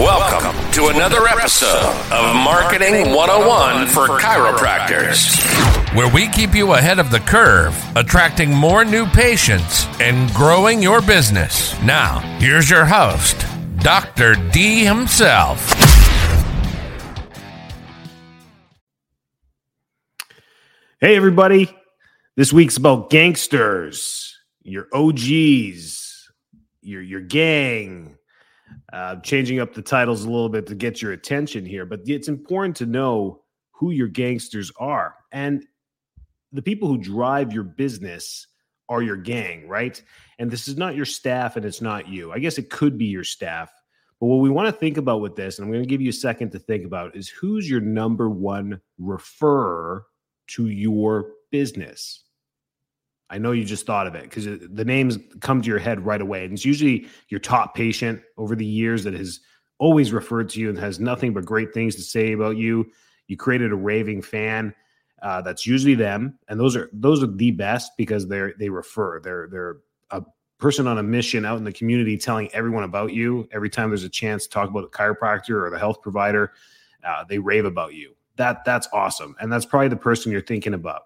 Welcome to another episode of Marketing 101 for Chiropractors, where we keep you ahead of the curve, attracting more new patients and growing your business. Now, here's your host, Dr. D himself. Hey, everybody. This week's about gangsters, your OGs, your, your gang, uh, changing up the titles a little bit to get your attention here, but it's important to know who your gangsters are. And the people who drive your business are your gang, right? And this is not your staff and it's not you. I guess it could be your staff. But what we want to think about with this, and I'm going to give you a second to think about, is who's your number one referrer to your business? I know you just thought of it because the names come to your head right away. And it's usually your top patient over the years that has always referred to you and has nothing but great things to say about you. You created a raving fan. Uh, that's usually them, and those are those are the best because they're they refer. They're they're a person on a mission out in the community telling everyone about you. Every time there's a chance to talk about a chiropractor or the health provider, uh, they rave about you. That that's awesome, and that's probably the person you're thinking about.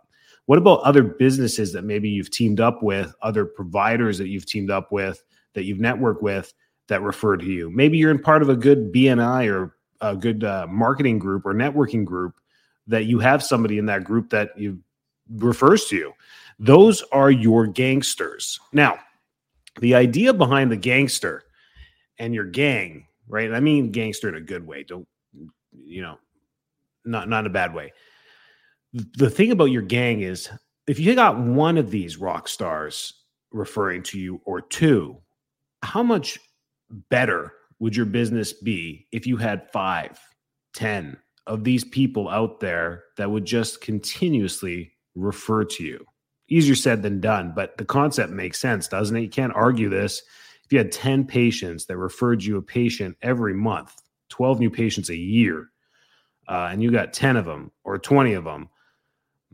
What about other businesses that maybe you've teamed up with, other providers that you've teamed up with, that you've networked with that refer to you? Maybe you're in part of a good BNI or a good uh, marketing group or networking group that you have somebody in that group that you refers to you. Those are your gangsters. Now, the idea behind the gangster and your gang, right? I mean gangster in a good way. Don't you know, not not in a bad way the thing about your gang is if you got one of these rock stars referring to you or two, how much better would your business be if you had five, ten of these people out there that would just continuously refer to you? Easier said than done, but the concept makes sense, doesn't it? You can't argue this. If you had 10 patients that referred you a patient every month, 12 new patients a year, uh, and you got 10 of them or 20 of them,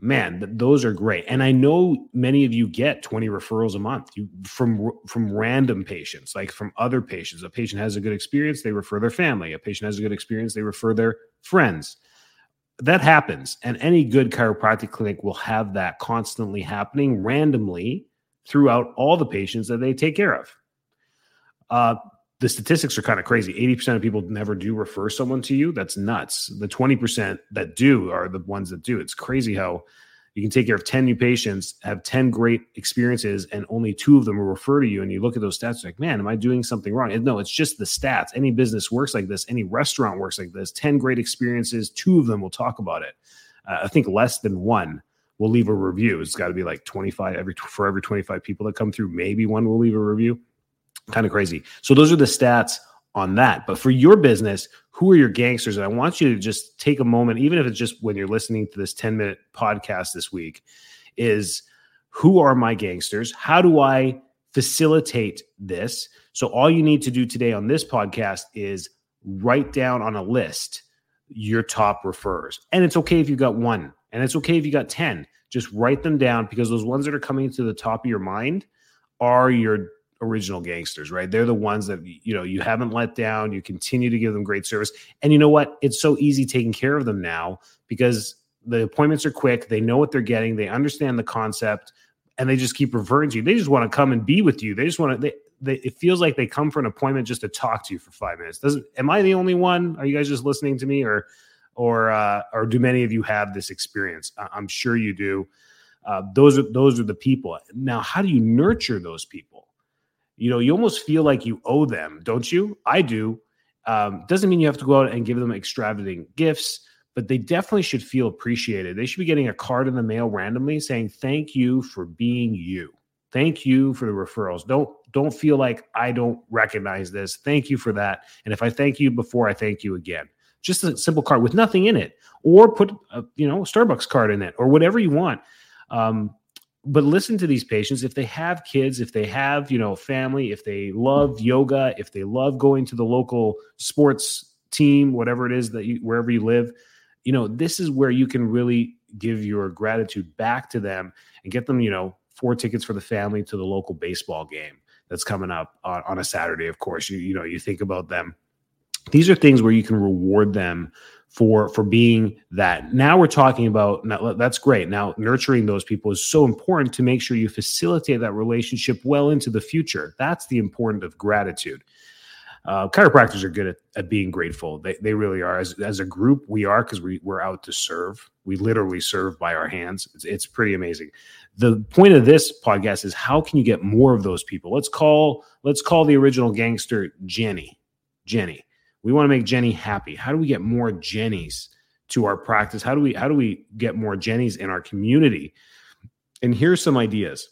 man those are great. And i know many of you get 20 referrals a month. You from from random patients like from other patients. A patient has a good experience they refer their family. A patient has a good experience they refer their friends. That happens and any good chiropractic clinic will have that constantly happening randomly throughout all the patients that they take care of. Uh, the statistics are kind of crazy. 80% of people never do refer someone to you. That's nuts. The 20% that do are the ones that do. It's crazy how you can take care of 10 new patients, have 10 great experiences, and only two of them will refer to you. And you look at those stats, like, man, am I doing something wrong? No, it's just the stats. Any business works like this, any restaurant works like this. 10 great experiences, two of them will talk about it. Uh, I think less than one will leave a review. It's got to be like 25 every for every 25 people that come through, maybe one will leave a review kind of crazy. So those are the stats on that. But for your business, who are your gangsters? And I want you to just take a moment, even if it's just when you're listening to this 10 minute podcast this week, is who are my gangsters? How do I facilitate this? So all you need to do today on this podcast is write down on a list your top refers. And it's okay if you got one, and it's okay if you got 10. Just write them down because those ones that are coming to the top of your mind are your original gangsters, right? They're the ones that you know you haven't let down. You continue to give them great service, and you know what? It's so easy taking care of them now because the appointments are quick. They know what they're getting. They understand the concept, and they just keep referring to you. They just want to come and be with you. They just want to. They, they, it feels like they come for an appointment just to talk to you for five minutes. Doesn't? Am I the only one? Are you guys just listening to me, or or uh, or do many of you have this experience? I'm sure you do. Uh, those are those are the people. Now, how do you nurture those people? You know, you almost feel like you owe them, don't you? I do. Um, doesn't mean you have to go out and give them extravagant gifts, but they definitely should feel appreciated. They should be getting a card in the mail randomly saying, Thank you for being you. Thank you for the referrals. Don't don't feel like I don't recognize this. Thank you for that. And if I thank you before, I thank you again. Just a simple card with nothing in it, or put a you know Starbucks card in it, or whatever you want. Um, but listen to these patients. If they have kids if they have you know family if they love yoga if they love going to the local sports team whatever it is that you wherever you live you know this is where you can really give your gratitude back to them and get them you know four tickets for the family to the local baseball game that's coming up on, on a saturday of course. You you know you think about them These are things where you can reward them for for being that. Now we're talking about now, that's great. Now nurturing those people is so important to make sure you facilitate that relationship well into the future. That's the important of gratitude. Uh, chiropractors are good at, at being grateful. They, they really are. As, as a group, we are because we, we're out to serve. We literally serve by our hands. It's, it's pretty amazing. The point of this podcast is how can you get more of those people? Let's call let's call the original gangster Jenny. Jenny. We want to make Jenny happy. How do we get more Jennies to our practice? How do we how do we get more Jennies in our community? And here's some ideas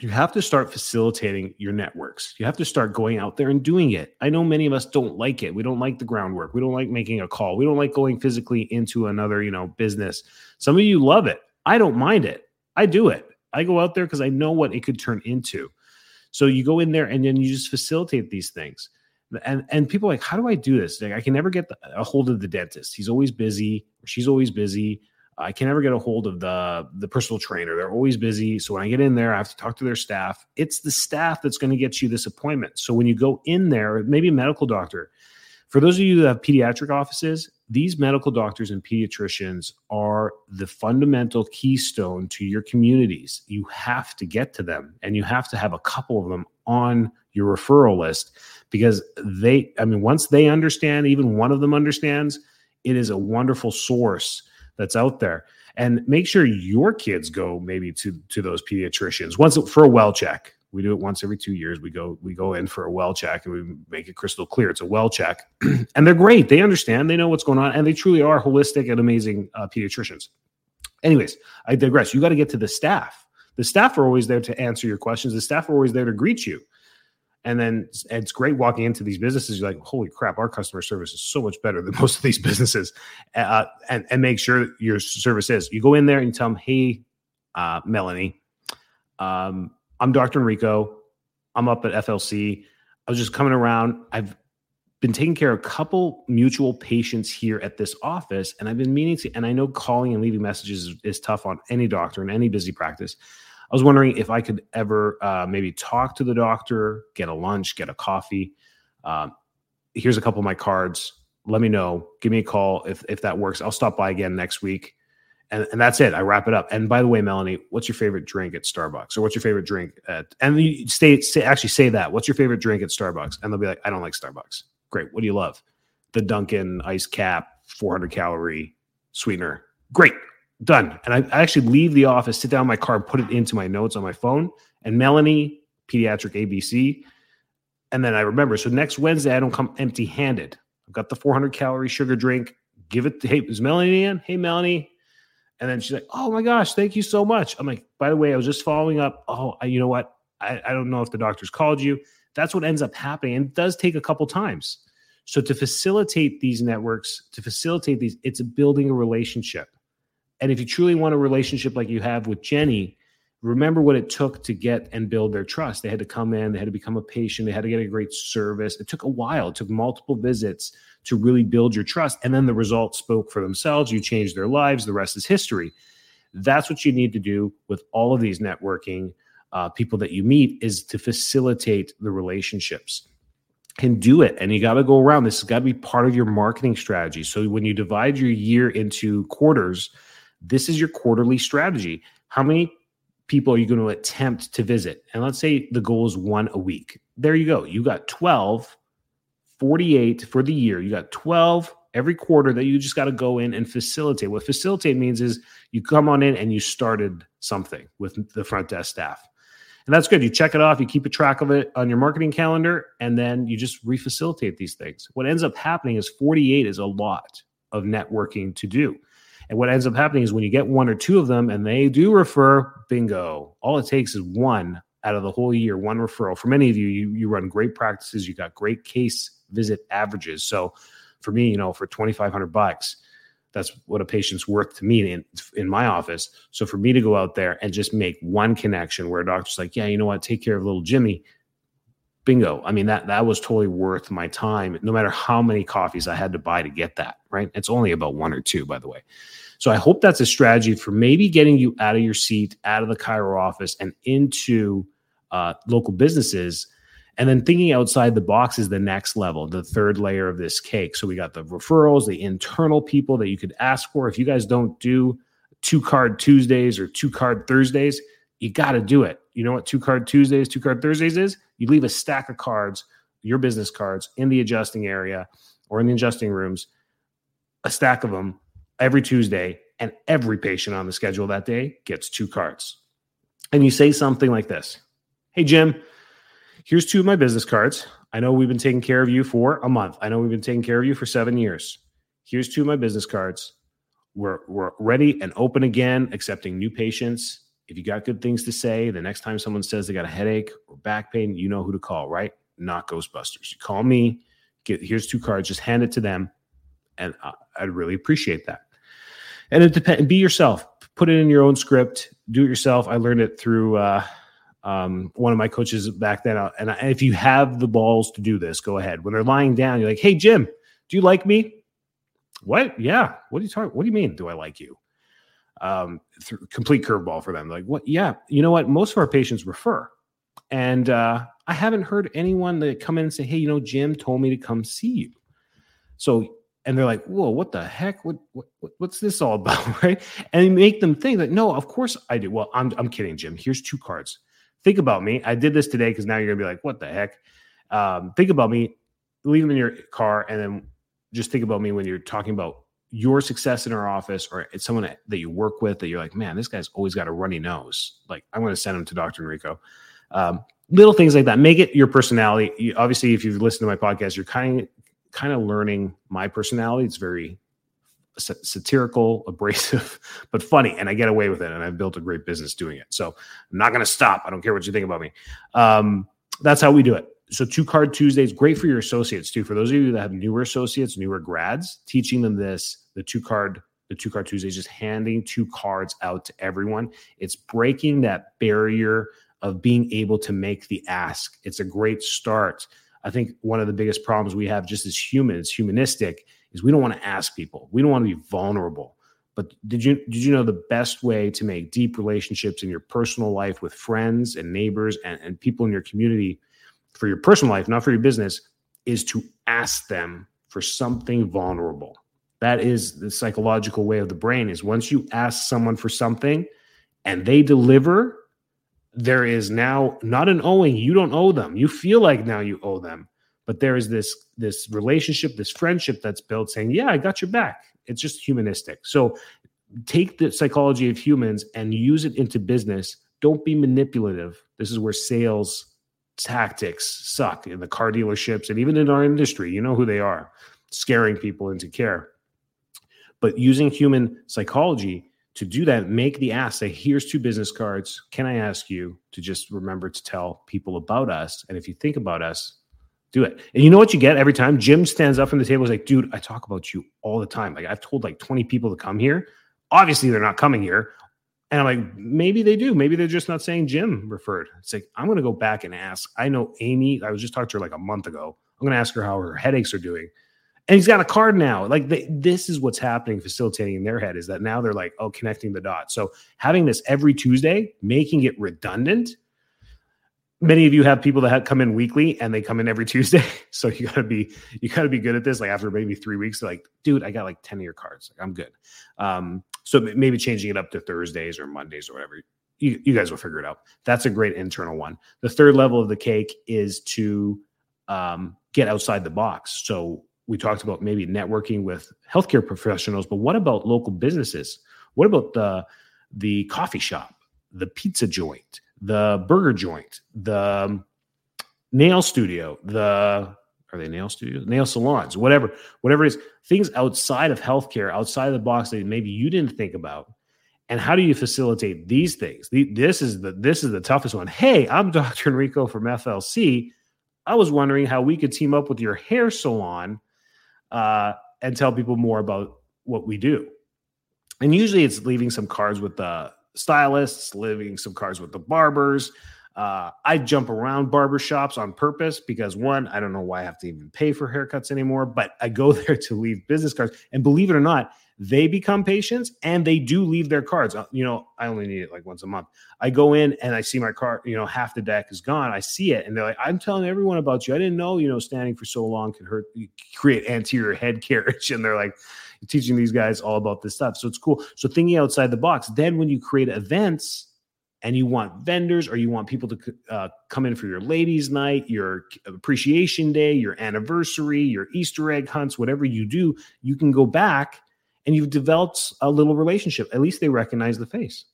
you have to start facilitating your networks. You have to start going out there and doing it. I know many of us don't like it. We don't like the groundwork. We don't like making a call. We don't like going physically into another, you know, business. Some of you love it. I don't mind it. I do it. I go out there because I know what it could turn into. So you go in there and then you just facilitate these things. And and people like, how do I do this? Like, I can never get the, a hold of the dentist. He's always busy. She's always busy. I can never get a hold of the the personal trainer. They're always busy. So when I get in there, I have to talk to their staff. It's the staff that's going to get you this appointment. So when you go in there, maybe a medical doctor. For those of you that have pediatric offices, these medical doctors and pediatricians are the fundamental keystone to your communities. You have to get to them and you have to have a couple of them on your referral list because they, I mean, once they understand, even one of them understands, it is a wonderful source that's out there. And make sure your kids go maybe to to those pediatricians. Once for a well check. We do it once every two years. We go we go in for a well check and we make it crystal clear. It's a well check. And they're great. They understand. They know what's going on. And they truly are holistic and amazing uh, pediatricians. Anyways i digress. You got to get to the staff. The staff are always there to answer your questions. The staff are always there to greet you and then it's great walking into these businesses. You're like, holy crap, our customer service is so much better than most of these businesses. Uh, and, and make sure your service is. You go in there and tell them, hey, uh, Melanie, um, I'm Dr. Enrico. I'm up at FLC. I was just coming around. I've been taking care of a couple mutual patients here at this office, and I've been meaning to, and I know calling and leaving messages is, is tough on any doctor in any busy practice. I was wondering if I could ever uh, maybe talk to the doctor, get a lunch, get a coffee. Um, here's a couple of my cards. Let me know. Give me a call if if that works. I'll stop by again next week. And, and that's it. I wrap it up. And by the way, Melanie, what's your favorite drink at Starbucks, or what's your favorite drink at? And you stay, say actually say that. What's your favorite drink at Starbucks? And they'll be like, I don't like Starbucks. Great. What do you love? The Dunkin' Ice Cap, 400 calorie sweetener. Great done. And I, actually leave the office, sit down in my car, put it into my notes on my phone, and Melanie, pediatric ABC. And then I remember. So next Wednesday, I don't come empty handed. I've got the 400 calorie sugar drink. Give it to, hey, is Melanie in? Hey, Melanie. And then she's like, oh my gosh, thank you so much. I'm like, by the way, I was just following up. Oh, I, you know what? I, I don't know if the doctor's called you. That's what ends up happening. And it does take a couple times. So to facilitate these networks, to facilitate these, it's building a relationship. And if you truly want a relationship like you have with Jenny, remember what it took to get and build their trust. They had to come in, they had to become a patient, they had to get a great service. It took a while, it took multiple visits to really build your trust. And then the results spoke for themselves. You changed their lives, the rest is history. That's what you need to do with all of these networking uh, people that you meet is to facilitate the relationships and do it. And you got to go around. This has got to be part of your marketing strategy. So when you divide your year into quarters, this is your quarterly strategy. How many people are you going to attempt to visit? And let's say the goal is one a week. There you go. You got 12, 48 for the year. You got 12 every quarter that you just got to go in and facilitate. What facilitate means is you come on in and you started something with the front desk staff. And that's good. You check it off, you keep a track of it on your marketing calendar, and then you just refacilitate these things. What ends up happening is 48 is a lot of networking to do. And what ends up happening is when you get one or two of them and they do refer, bingo. All it takes is one out of the whole year, one referral. For many of you, you, you run great practices, you got great case visit averages. So for me, you know, for 2,500 bucks, that's what a patient's worth to me in, in my office. So for me to go out there and just make one connection where a doctor's like, yeah, you know what, take care of little Jimmy. Bingo. I mean, that that was totally worth my time, no matter how many coffees I had to buy to get that, right? It's only about one or two, by the way. So I hope that's a strategy for maybe getting you out of your seat, out of the chiro office, and into uh, local businesses. And then thinking outside the box is the next level, the third layer of this cake. So we got the referrals, the internal people that you could ask for. If you guys don't do two card Tuesdays or two card Thursdays, you got to do it. You know what two card Tuesdays, two card Thursdays is? You leave a stack of cards, your business cards, in the adjusting area or in the adjusting rooms, a stack of them every Tuesday, and every patient on the schedule that day gets two cards. And you say something like this Hey, Jim, here's two of my business cards. I know we've been taking care of you for a month. I know we've been taking care of you for seven years. Here's two of my business cards. We're, we're ready and open again, accepting new patients. If you got good things to say, the next time someone says they got a headache or back pain, you know who to call, right? Not Ghostbusters. You call me, get here's two cards, just hand it to them. And I, I'd really appreciate that. And it depends, be yourself, put it in your own script, do it yourself. I learned it through, uh, um, one of my coaches back then. Uh, and if you have the balls to do this, go ahead. When they're lying down, you're like, "Hey, Jim, do you like me?" What? Yeah. What are you talking? What do you mean? Do I like you? Um, th- complete curveball for them. Like, what? Yeah. You know what? Most of our patients refer, and uh, I haven't heard anyone that come in and say, "Hey, you know, Jim told me to come see you." So, and they're like, "Whoa, what the heck? What, what what's this all about?" Right? And make them think that, no, of course I do. Well, I'm I'm kidding, Jim. Here's two cards think about me. I did this today because now you're gonna be like, what the heck? Um, think about me. Leave them in your car, and then just think about me when you're talking about your success in our office or it's someone that you work with that you're like, man, this guy's always got a runny nose. Like, I'm going to send him to Dr. Enrico. Um, little things like that. Make it your personality. You, obviously, if you've listened to my podcast, you're kind kind of learning my personality. It's very satirical, abrasive, but funny. And I get away with it. And I've built a great business doing it. So I'm not going to stop. I don't care what you think about me. Um, that's how we do it. So two card Tuesdays, great for your associates too. For those of you that have newer associates, newer grads, teaching them this, the two card, the two card Tuesdays, just handing two cards out to everyone. It's breaking that barrier of being able to make the ask. It's a great start. I think one of the biggest problems we have just as humans, humanistic, is we don't want to ask people. We don't want to be vulnerable. But did you did you know the best way to make deep relationships in your personal life with friends and neighbors and, and people in your community for your personal life, not for your business, is to ask them for something vulnerable. That is the psychological way of the brain is once you ask someone for something and they deliver, there is now not an owing. You don't owe them. You feel like now you owe them but there is this this relationship this friendship that's built saying yeah i got your back it's just humanistic so take the psychology of humans and use it into business don't be manipulative this is where sales tactics suck in the car dealerships and even in our industry you know who they are scaring people into care but using human psychology to do that make the ask say here's two business cards can i ask you to just remember to tell people about us and if you think about us do it. And you know what you get every time? Jim stands up from the table is like, dude, I talk about you all the time. Like I've told like 20 people to come here. Obviously, they're not coming here. And I'm like, maybe they do. Maybe they're just not saying Jim referred. It's like, I'm going to go back and ask. I know Amy, I was just talking to her like a month ago. I'm going to ask her how her headaches are doing. And he's got a card now. Like they, this is what's happening, facilitating in their head is that now they're like, oh, connecting the dots. So having this every Tuesday, making it redundant many of you have people that have come in weekly and they come in every Tuesday. So you gotta be you gotta be good at this. Like after maybe three weeks, they're like, dude, I got like 10 of your cards. Like I'm good. Um, so maybe changing it up to Thursdays or Mondays or whatever. You, you guys will figure it out. That's a great internal one. The third level of the cake is to um, get outside the box. So we talked about maybe networking with healthcare professionals, but what about local businesses? What about the the coffee shop, the pizza joint, the burger joint, the nail studio, the are they nail studios, nail salons, whatever, whatever it is, things outside of healthcare, outside of the box that maybe you didn't think about. And how do you facilitate these things? This is the this is the toughest one. Hey, I'm Dr. Enrico from FLC. I was wondering how we could team up with your hair salon uh, and tell people more about what we do. And usually, it's leaving some cards with the stylists, leaving some cards with the barbers. Uh, I jump around barber shops on purpose because one, I don't know why I have to even pay for haircuts anymore, but I go there to leave business cards. And believe it or not, they become patients and they do leave their cards. Uh, you know, I only need it like once a month. I go in and I see my card, you know, half the deck is gone. I see it and they're like, I'm telling everyone about you. I didn't know, you know, standing for so long can hurt, create anterior head carriage. And they're like, teaching these guys all about this stuff. So it's cool. So thinking outside the box. Then when you create events, and you want vendors or you want people to uh, come in for your ladies' night, your appreciation day, your anniversary, your Easter egg hunts, whatever you do, you can go back and you've developed a little relationship. At least they recognize the face.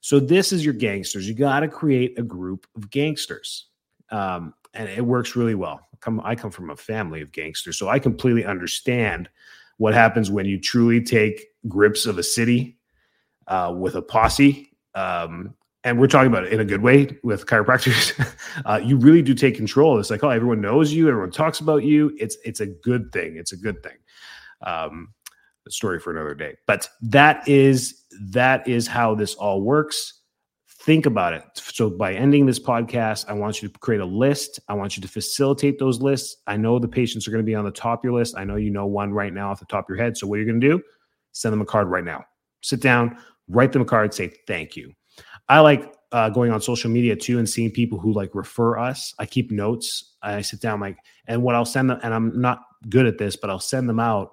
So this is your gangsters. You got to create a group of gangsters, um, and it works really well. Come, I come from a family of gangsters, so I completely understand what happens when you truly take grips of a city uh, with a posse. Um, and we're talking about it in a good way with chiropractors. uh, you really do take control. It's like, oh, everyone knows you, everyone talks about you. It's it's a good thing. It's a good thing. Um, story for another day. But that is that is how this all works. Think about it. So by ending this podcast, I want you to create a list. I want you to facilitate those lists. I know the patients are going to be on the top of your list. I know you know one right now off the top of your head. So what are you're going to do? Send them a card right now. Sit down, write them a card, say thank you. I like uh, going on social media too and seeing people who like refer us. I keep notes. I sit down like, and what I'll send them, and I'm not good at this, but I'll send them out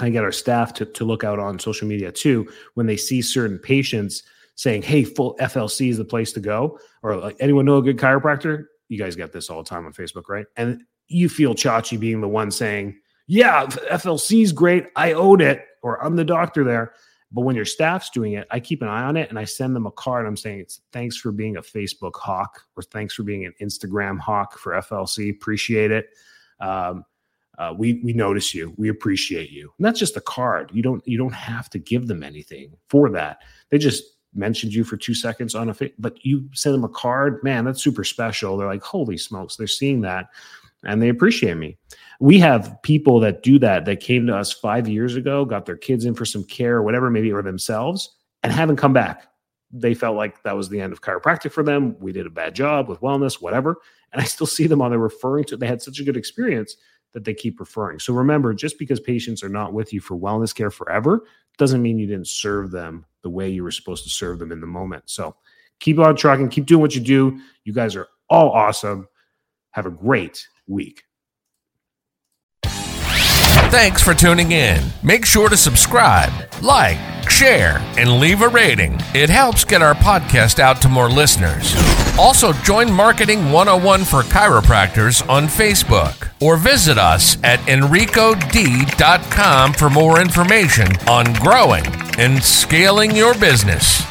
I get our staff to, to look out on social media too when they see certain patients saying, Hey, full FLC is the place to go, or like anyone know a good chiropractor? You guys get this all the time on Facebook, right? And you feel Chachi being the one saying, Yeah, FLC is great. I own it, or I'm the doctor there. But when your staff's doing it, I keep an eye on it and I send them a card. I'm saying thanks for being a Facebook hawk or thanks for being an Instagram hawk for FLC. Appreciate it. Um, uh, we we notice you we appreciate you and that's just a card you don't you don't have to give them anything for that they just mentioned you for two seconds on a fa- but you send them a card man that's super special they're like holy smokes they're seeing that and they appreciate me we have people that do that that came to us five years ago got their kids in for some care or whatever maybe or themselves and haven't come back they felt like that was the end of chiropractic for them we did a bad job with wellness whatever and i still see them on there referring to they had such a good experience that they keep referring. So remember, just because patients are not with you for wellness care forever doesn't mean you didn't serve them the way you were supposed to serve them in the moment. So keep on trucking, keep doing what you do. You guys are all awesome. Have a great week. Thanks for tuning in. Make sure to subscribe, like, share, and leave a rating. It helps get our podcast out to more listeners. Also, join Marketing 101 for Chiropractors on Facebook or visit us at enricod.com for more information on growing and scaling your business.